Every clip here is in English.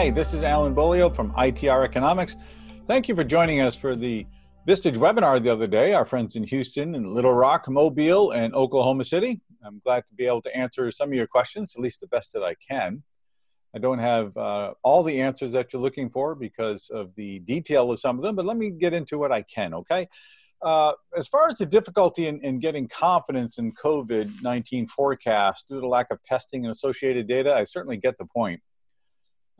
Hi, this is Alan Beaulieu from ITR Economics. Thank you for joining us for the Vistage webinar the other day. Our friends in Houston and Little Rock, Mobile, and Oklahoma City. I'm glad to be able to answer some of your questions, at least the best that I can. I don't have uh, all the answers that you're looking for because of the detail of some of them, but let me get into what I can, okay? Uh, as far as the difficulty in, in getting confidence in COVID 19 forecasts due to lack of testing and associated data, I certainly get the point.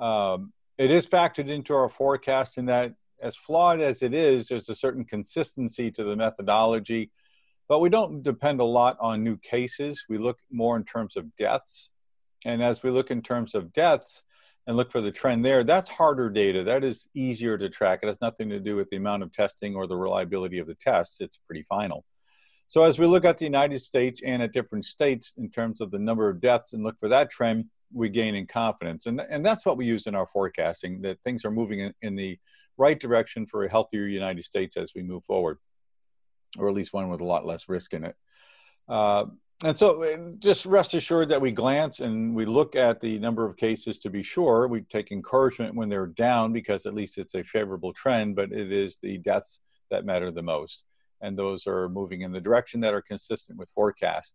Um, it is factored into our forecast in that, as flawed as it is, there's a certain consistency to the methodology, but we don't depend a lot on new cases. We look more in terms of deaths. And as we look in terms of deaths, and look for the trend there, that's harder data. That is easier to track. It has nothing to do with the amount of testing or the reliability of the tests. It's pretty final. So as we look at the United States and at different states in terms of the number of deaths and look for that trend, we gain in confidence. And, and that's what we use in our forecasting, that things are moving in, in the right direction for a healthier United States as we move forward, or at least one with a lot less risk in it. Uh, and so just rest assured that we glance and we look at the number of cases to be sure. We take encouragement when they're down because at least it's a favorable trend, but it is the deaths that matter the most. And those are moving in the direction that are consistent with forecast.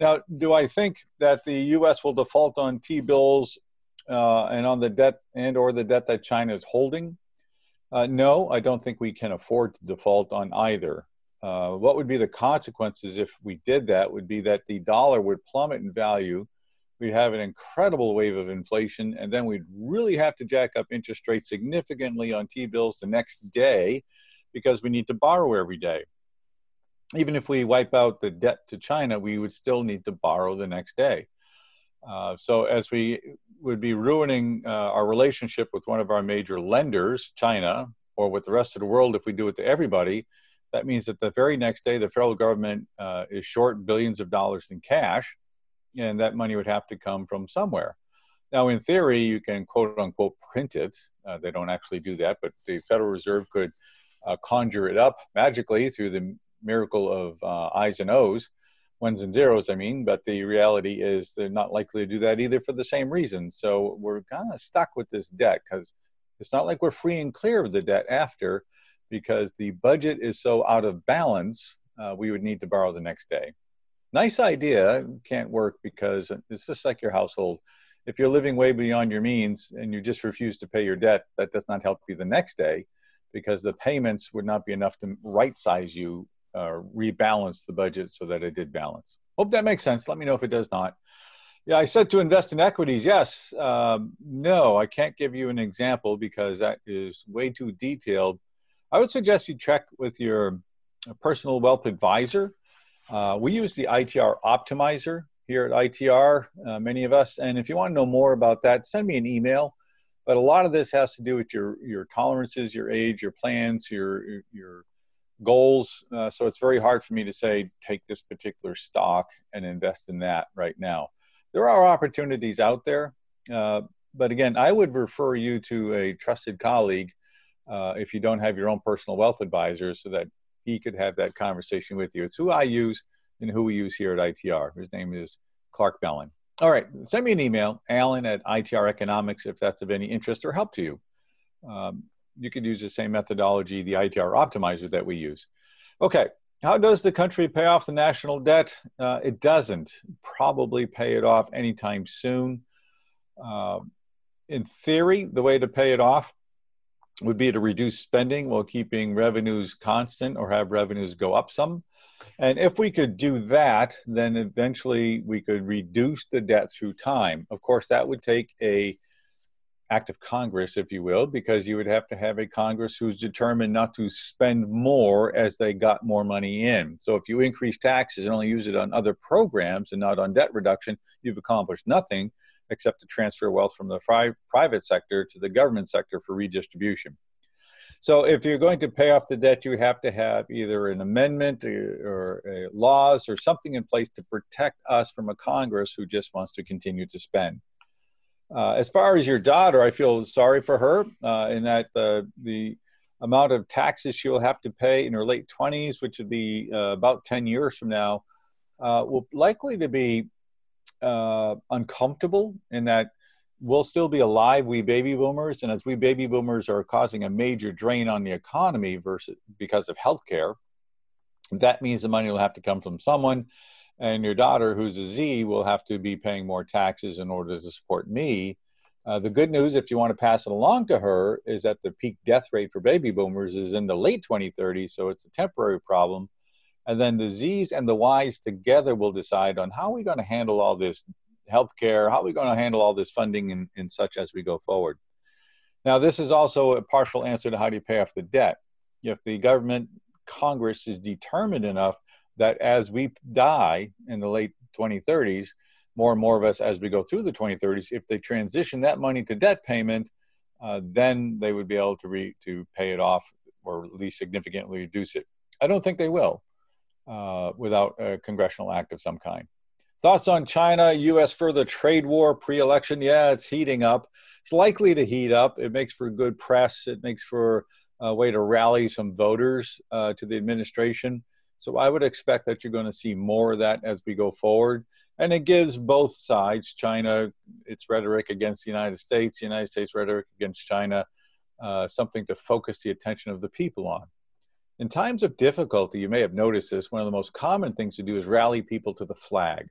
Now, do I think that the U.S. will default on T-bills uh, and on the debt and or the debt that China is holding? Uh, no, I don't think we can afford to default on either. Uh, what would be the consequences if we did that would be that the dollar would plummet in value. We'd have an incredible wave of inflation, and then we'd really have to jack up interest rates significantly on T bills the next day because we need to borrow every day. Even if we wipe out the debt to China, we would still need to borrow the next day. Uh, so, as we would be ruining uh, our relationship with one of our major lenders, China, or with the rest of the world if we do it to everybody, that means that the very next day, the federal government uh, is short billions of dollars in cash, and that money would have to come from somewhere. Now, in theory, you can quote unquote print it. Uh, they don't actually do that, but the Federal Reserve could uh, conjure it up magically through the miracle of uh, I's and O's, ones and zeros, I mean. But the reality is they're not likely to do that either for the same reason. So we're kind of stuck with this debt because it's not like we're free and clear of the debt after because the budget is so out of balance, uh, we would need to borrow the next day. Nice idea, can't work because it's just like your household. If you're living way beyond your means and you just refuse to pay your debt, that does not help you the next day because the payments would not be enough to right size you, uh, rebalance the budget so that it did balance. Hope that makes sense. Let me know if it does not. Yeah, I said to invest in equities. Yes. Um, no, I can't give you an example because that is way too detailed. I would suggest you check with your personal wealth advisor. Uh, we use the ITR Optimizer here at ITR, uh, many of us. And if you want to know more about that, send me an email. But a lot of this has to do with your your tolerances, your age, your plans, your your goals. Uh, so it's very hard for me to say take this particular stock and invest in that right now. There are opportunities out there, uh, but again, I would refer you to a trusted colleague uh, if you don't have your own personal wealth advisor so that he could have that conversation with you. It's who I use and who we use here at ITR. His name is Clark Belling. All right, send me an email, alan at ITR Economics, if that's of any interest or help to you. Um, you could use the same methodology, the ITR optimizer that we use. Okay, how does the country pay off the national debt? Uh, it doesn't probably pay it off anytime soon. Uh, in theory, the way to pay it off would be to reduce spending while keeping revenues constant or have revenues go up some. And if we could do that, then eventually we could reduce the debt through time. Of course, that would take a act of Congress, if you will, because you would have to have a Congress who's determined not to spend more as they got more money in. So if you increase taxes and only use it on other programs and not on debt reduction, you've accomplished nothing except to transfer wealth from the fri- private sector to the government sector for redistribution. So if you're going to pay off the debt, you have to have either an amendment or, or uh, laws or something in place to protect us from a Congress who just wants to continue to spend. Uh, as far as your daughter, I feel sorry for her uh, in that uh, the amount of taxes she will have to pay in her late 20s, which would be uh, about 10 years from now, will likely to be uncomfortable in that we'll still be alive, we baby boomers, and as we baby boomers are causing a major drain on the economy versus because of healthcare, that means the money will have to come from someone, and your daughter, who's a Z, will have to be paying more taxes in order to support me. Uh, the good news, if you want to pass it along to her, is that the peak death rate for baby boomers is in the late 2030s, so it's a temporary problem. And then the Z's and the Y's together will decide on how we're we going to handle all this healthcare, how we're we going to handle all this funding and, and such as we go forward. Now, this is also a partial answer to how do you pay off the debt. If the government, Congress is determined enough that as we die in the late 2030s, more and more of us as we go through the 2030s, if they transition that money to debt payment, uh, then they would be able to re- to pay it off or at least significantly reduce it. I don't think they will uh, without a congressional act of some kind. Thoughts on China, U.S. further trade war pre election? Yeah, it's heating up. It's likely to heat up. It makes for good press. It makes for a way to rally some voters uh, to the administration. So I would expect that you're going to see more of that as we go forward. And it gives both sides, China, its rhetoric against the United States, the United States rhetoric against China, uh, something to focus the attention of the people on. In times of difficulty, you may have noticed this, one of the most common things to do is rally people to the flag.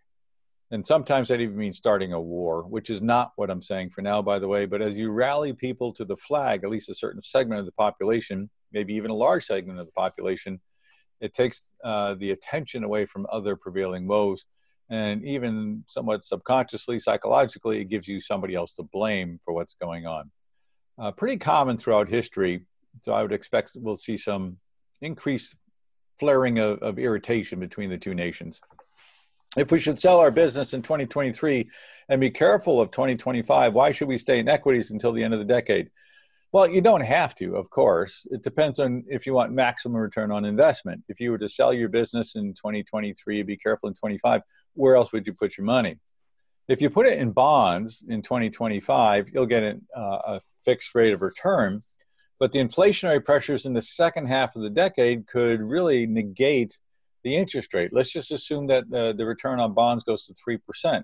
And sometimes that even means starting a war, which is not what I'm saying for now, by the way. But as you rally people to the flag, at least a certain segment of the population, maybe even a large segment of the population, it takes uh, the attention away from other prevailing woes. And even somewhat subconsciously, psychologically, it gives you somebody else to blame for what's going on. Uh, pretty common throughout history. So I would expect we'll see some increased flaring of, of irritation between the two nations if we should sell our business in 2023 and be careful of 2025, why should we stay in equities until the end of the decade? Well, you don't have to, of course. It depends on if you want maximum return on investment. If you were to sell your business in 2023, be careful in 25, where else would you put your money? If you put it in bonds in 2025, you'll get an, uh, a fixed rate of return. But the inflationary pressures in the second half of the decade could really negate the interest rate. Let's just assume that uh, the return on bonds goes to 3%.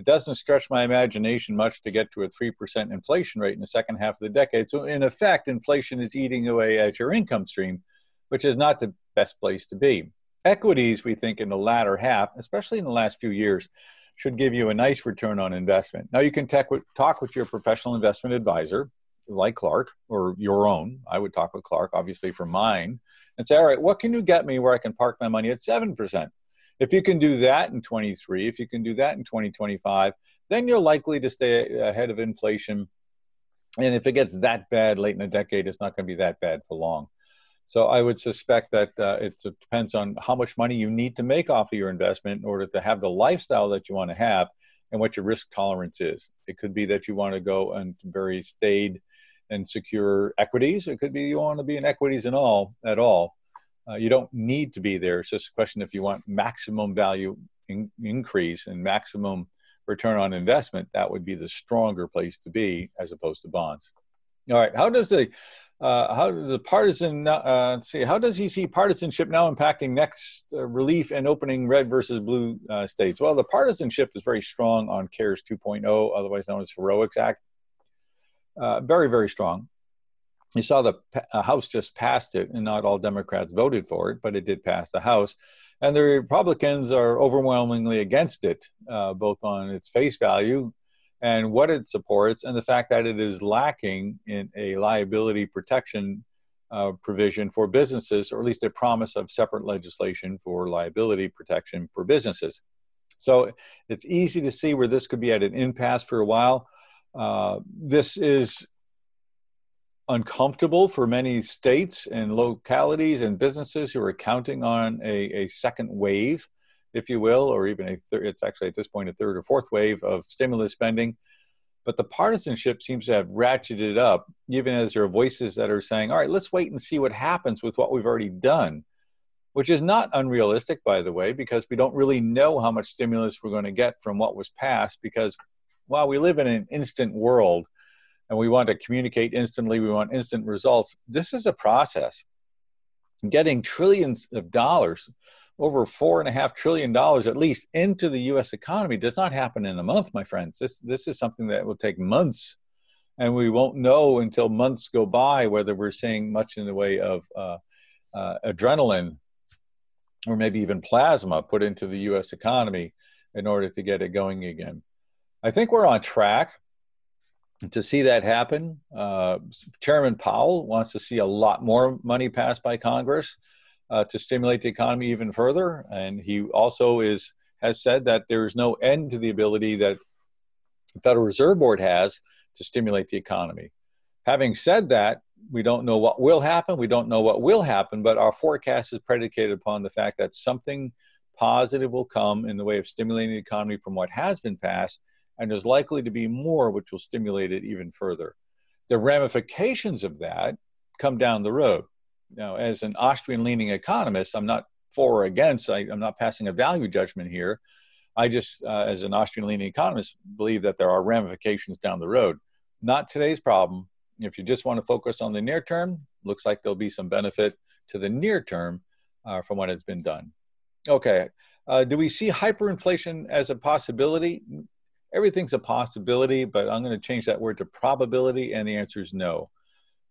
It doesn't stretch my imagination much to get to a 3% inflation rate in the second half of the decade. So, in effect, inflation is eating away at your income stream, which is not the best place to be. Equities, we think, in the latter half, especially in the last few years, should give you a nice return on investment. Now, you can talk with your professional investment advisor like Clark or your own. I would talk with Clark, obviously, for mine and say, all right, what can you get me where I can park my money at 7%? If you can do that in 23, if you can do that in 2025, then you're likely to stay ahead of inflation. And if it gets that bad late in the decade, it's not going to be that bad for long. So I would suspect that uh, it depends on how much money you need to make off of your investment in order to have the lifestyle that you want to have and what your risk tolerance is. It could be that you want to go and very staid and secure equities. It could be you want to be in equities and all at all. Uh, you don't need to be there. It's just a question if you want maximum value in, increase and maximum return on investment, that would be the stronger place to be as opposed to bonds. All right, how does the uh, how the partisan uh, see how does he see partisanship now impacting next uh, relief and opening red versus blue uh, states? Well, the partisanship is very strong on CARES 2.0, otherwise known as Heroics Act uh, very, very strong. You saw the uh, House just passed it, and not all Democrats voted for it, but it did pass the House. And the Republicans are overwhelmingly against it, uh, both on its face value and what it supports, and the fact that it is lacking in a liability protection uh, provision for businesses, or at least a promise of separate legislation for liability protection for businesses. So it's easy to see where this could be at an impasse for a while. Uh, this is uncomfortable for many states and localities and businesses who are counting on a, a second wave, if you will, or even a third, it's actually at this point a third or fourth wave of stimulus spending. But the partisanship seems to have ratcheted up, even as there are voices that are saying, all right, let's wait and see what happens with what we've already done, which is not unrealistic, by the way, because we don't really know how much stimulus we're going to get from what was passed because while we live in an instant world and we want to communicate instantly, we want instant results, this is a process. getting trillions of dollars, over four and a half trillion dollars at least, into the U.S. economy does not happen in a month, my friends. This this is something that will take months, and we won't know until months go by whether we're seeing much in the way of uh, uh, adrenaline or maybe even plasma put into the U.S. economy in order to get it going again. I think we're on track to see that happen. Uh, Chairman Powell wants to see a lot more money passed by Congress uh, to stimulate the economy even further, and he also is has said that there is no end to the ability that the Federal Reserve Board has to stimulate the economy. Having said that, we don't know what will happen. We don't know what will happen, but our forecast is predicated upon the fact that something positive will come in the way of stimulating the economy from what has been passed and there's likely to be more which will stimulate it even further. The ramifications of that come down the road. Now, as an Austrian leaning economist, I'm not for or against, I, am not passing a value judgment here. I just, uh, as an Austrian leaning economist, believe that there are ramifications down the road. Not today's problem. If you just want to focus on the near term, looks like there'll be some benefit to the near term uh, from what has been done. Okay. Uh, do we see hyperinflation as a possibility? Everything's a possibility, but I'm going to change that word to probability, and the answer is no.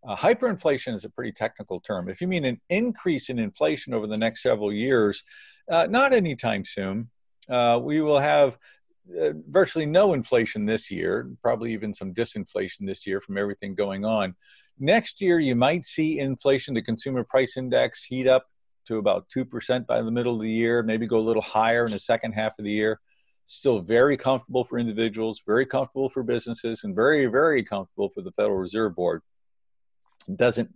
Uh, hyperinflation is a pretty technical term. If you mean an increase in inflation over the next several years, uh, not anytime soon. Uh, we will have uh, virtually no inflation this year, probably even some disinflation this year from everything going on. Next year, you might see inflation, the consumer price index, heat up to about 2% by the middle of the year, maybe go a little higher in the second half of the year still very comfortable for individuals, very comfortable for businesses, and very, very comfortable for the Federal Reserve Board. It doesn't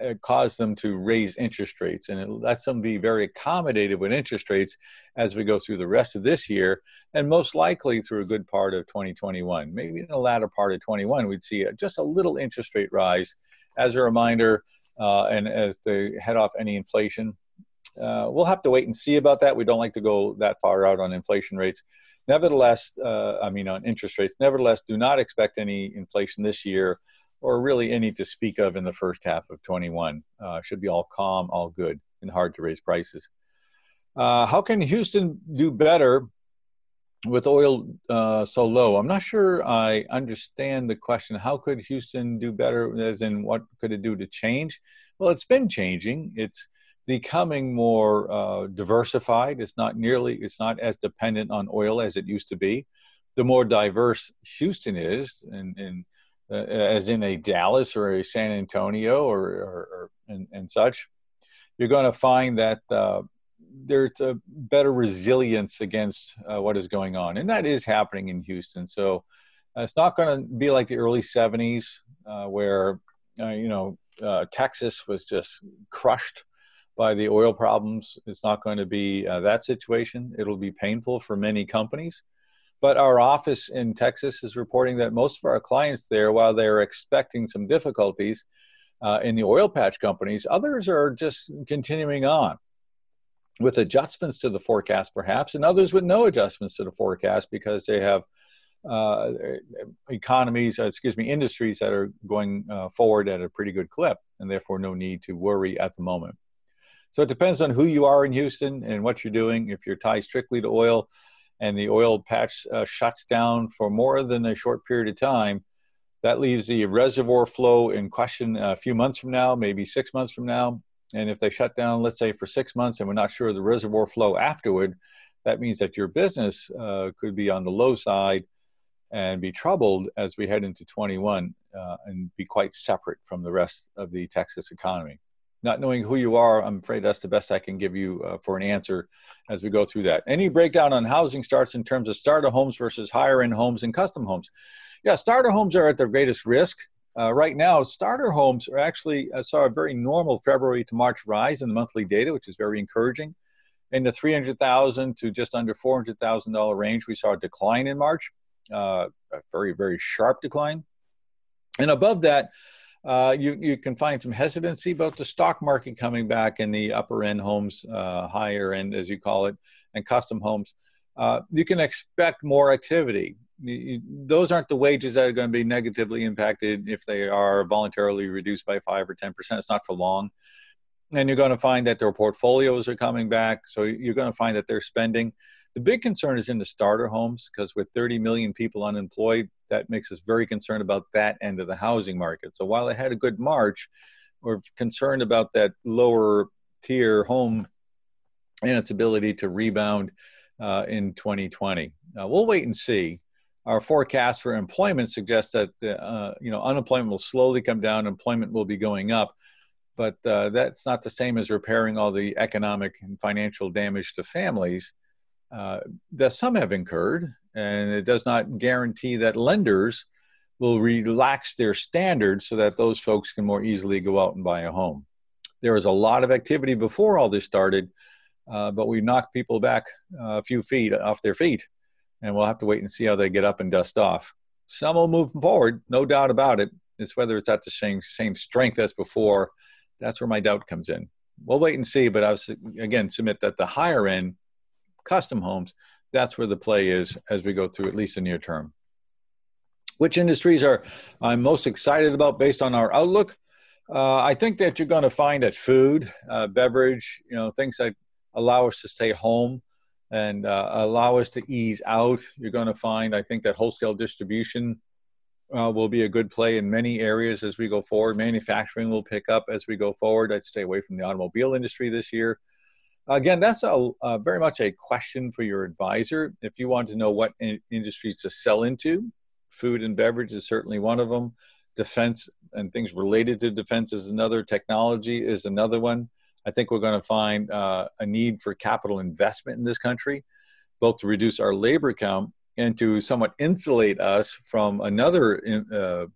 uh, cause them to raise interest rates, and it lets them be very accommodative with interest rates as we go through the rest of this year, and most likely through a good part of 2021. Maybe in the latter part of 21, we'd see just a little interest rate rise. As a reminder, uh, and as to head off any inflation, uh, we'll have to wait and see about that. We don't like to go that far out on inflation rates. Nevertheless, uh, I mean, on interest rates, nevertheless, do not expect any inflation this year or really any to speak of in the first half of 21. Uh, should be all calm, all good, and hard to raise prices. Uh, how can Houston do better with oil uh, so low? I'm not sure I understand the question. How could Houston do better, as in what could it do to change? Well, it's been changing. It's becoming more uh, diversified. It's not nearly, it's not as dependent on oil as it used to be. The more diverse Houston is, and, uh, as in a Dallas or a San Antonio or, or, or and, and, such, you're going to find that uh, there's a better resilience against uh, what is going on, and that is happening in Houston. So uh, it's not going to be like the early '70s uh, where you know Texas was just crushed by the oil problems. It's not going to be uh, that situation. It'll be painful for many companies. But our office in Texas is reporting that most of our clients there, while they're expecting some difficulties uh, in the oil patch companies, others are just continuing on with adjustments to the forecast, perhaps, and others with no adjustments to the forecast because they have uh, economies, uh, excuse me, industries that are going uh, forward at a pretty good clip, and therefore no need to worry at the moment. So it depends on who you are in Houston and what you're doing. If you're tied strictly to oil and the oil patch uh, shuts down for more than a short period of time, that leaves the reservoir flow in question a few months from now, maybe six months from now. And if they shut down, let's say for six months, and we're not sure of the reservoir flow afterward, that means that your business uh, could be on the low side and be troubled as we head into 21 uh, and be quite separate from the rest of the Texas economy not knowing who you are, I'm afraid that's the best I can give you uh, for an answer as we go through that. Any breakdown on housing starts in terms of starter homes versus higher end homes and custom homes? Yeah, starter homes are at their greatest risk. Uh, right now, starter homes are actually uh, saw a very normal February to March rise in the monthly data, which is very encouraging. In the 300,000 to just under $400,000 range, we saw a decline in March, uh, a very, very sharp decline. And above that, uh, you, you can find some hesitancy about the stock market coming back in the upper end homes, uh, higher end, as you call it, and custom homes. Uh, you can expect more activity. You, those aren't the wages that are going to be negatively impacted if they are voluntarily reduced by 5 or 10%. It's not for long. and you're going to find that their portfolios are coming back. So you're going to find that they're spending. The big concern is in the starter homes because with 30 million people unemployed, that makes us very concerned about that end of the housing market. So while it had a good March, we're concerned about that lower tier home and its ability to rebound uh, in 2020. Uh, we'll wait and see. Our forecast for employment suggests that uh, you know unemployment will slowly come down, employment will be going up, but uh, that's not the same as repairing all the economic and financial damage to families uh, that some have incurred, and it does not guarantee that lenders will relax their standards so that those folks can more easily go out and buy a home. There was a lot of activity before all this started, uh, but we knocked people back a few feet off their feet, and we'll have to wait and see how they get up and dust off. Some will move forward, no doubt about it. It's whether it's at the same same strength as before. That's where my doubt comes in. We'll wait and see, but I was again submit that the higher end custom homes, that's where the play is as we go through at least the near term. Which industries are I'm most excited about based on our outlook? Uh, I think that you're going to find that food, uh, beverage, you know, things that allow us to stay home and uh, allow us to ease out. You're going to find, I think, that wholesale distribution uh, will be a good play in many areas as we go forward. Manufacturing will pick up as we go forward. I'd stay away from the automobile industry this year. Again, that's a, a, very much a question for your advisor. If you want to know what in, industries to sell into, food and beverage is certainly one of them. Defense and things related to defense is another. Technology is another one. I think we're going to find uh, a need for capital investment in this country, both to reduce our labor count and to somewhat insulate us from another uh,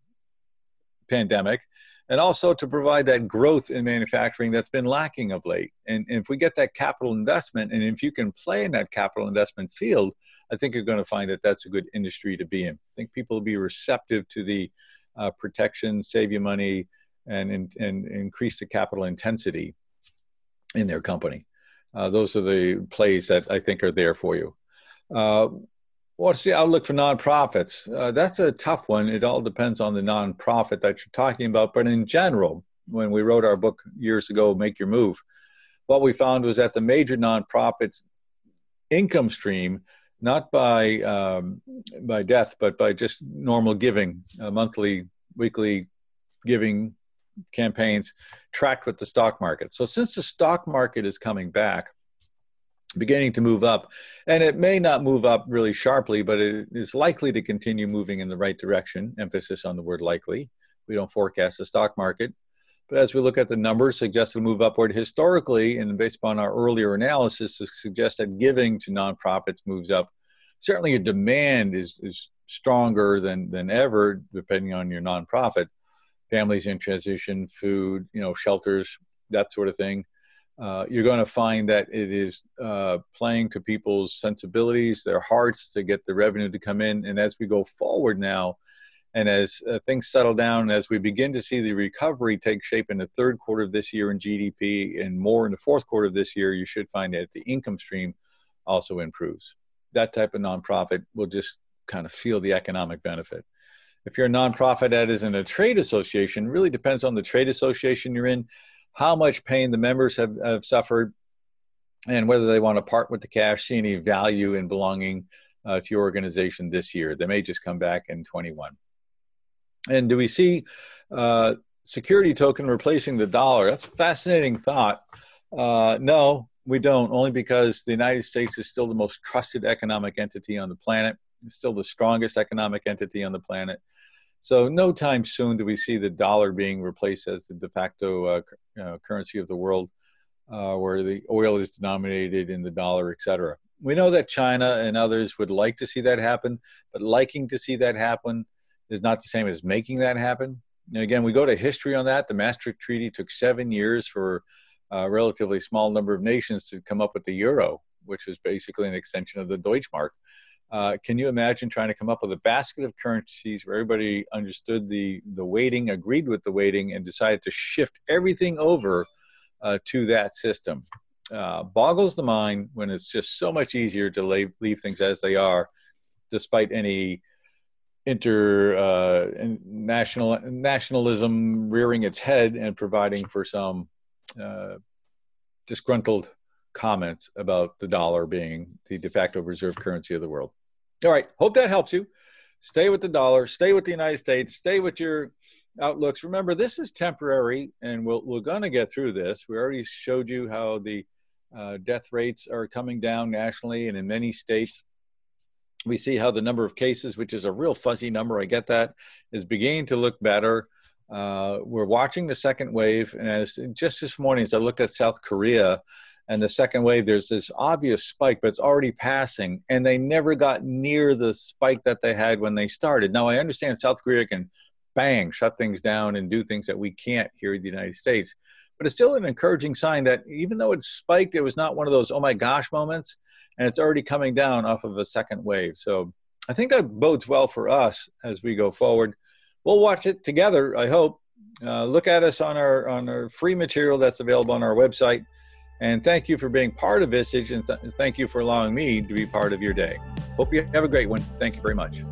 pandemic and also to provide that growth in manufacturing that's been lacking of late. And, and, if we get that capital investment, and if you can play in that capital investment field, I think you're going to find that that's a good industry to be in. I think people will be receptive to the uh, protection, save you money, and, and, and increase the capital intensity in their company. Uh, those are the plays that I think are there for you. Uh, What's the outlook for nonprofits? Uh, that's a tough one. It all depends on the nonprofit that you're talking about. But in general, when we wrote our book years ago, Make Your Move, what we found was that the major nonprofits' income stream, not by um, by death, but by just normal giving, uh, monthly, weekly giving campaigns, tracked with the stock market. So since the stock market is coming back, beginning to move up. And it may not move up really sharply, but it is likely to continue moving in the right direction. Emphasis on the word likely. We don't forecast the stock market. But as we look at the numbers, suggest to move upward historically, and based upon our earlier analysis, suggests that giving to nonprofits moves up. Certainly, a demand is, is stronger than, than ever, depending on your nonprofit. Families in transition, food, you know, shelters, that sort of thing uh, you're going to find that it is uh, playing to people's sensibilities, their hearts to get the revenue to come in. And as we go forward now, and as uh, things settle down, as we begin to see the recovery take shape in the third quarter of this year in GDP and more in the fourth quarter of this year, you should find that the income stream also improves. That type of nonprofit will just kind of feel the economic benefit. If you're a nonprofit that is in a trade association, really depends on the trade association you're in how much pain the members have, have suffered, and whether they want to part with the cash, see any value in belonging uh, to your organization this year. They may just come back in 21. And do we see uh, security token replacing the dollar? That's a fascinating thought. Uh, no, we don't, only because the United States is still the most trusted economic entity on the planet. It's still the strongest economic entity on the planet. So no time soon do we see the dollar being replaced as the de facto uh, uh, currency of the world, uh, where the oil is denominated in the dollar, et cetera. We know that China and others would like to see that happen, but liking to see that happen is not the same as making that happen. And again, we go to history on that. The Maastricht Treaty took seven years for a relatively small number of nations to come up with the euro, which was basically an extension of the Deutschmark. Uh, can you imagine trying to come up with a basket of currencies where everybody understood the, the weighting, agreed with the weighting, and decided to shift everything over uh, to that system? Uh, boggles the mind when it's just so much easier to leave, leave things as they are, despite any inter uh, national nationalism rearing its head and providing for some uh, disgruntled comments about the dollar being the de facto reserve currency of the world. All right, hope that helps you. Stay with the dollar, stay with the United States, stay with your outlooks. Remember, this is temporary, and we'll, we're going to get through this. We already showed you how the uh, death rates are coming down nationally and in many states. We see how the number of cases, which is a real fuzzy number, I get that, is beginning to look better. Uh, we're watching the second wave, and as just this morning, as I looked at South Korea, and the second wave, there's this obvious spike, but it's already passing, and they never got near the spike that they had when they started. Now, I understand South Korea can bang, shut things down and do things that we can't here in the United States, but it's still an encouraging sign that even though it spiked, it was not one of those, oh my gosh moments, and it's already coming down off of a second wave. So I think that bodes well for us as we go forward. We'll watch it together, I hope. Uh, look at us on our on our free material that's available on our website and thank you for being part of Vistage, and th- thank you for allowing me to be part of your day. Hope you have a great one. Thank you very much.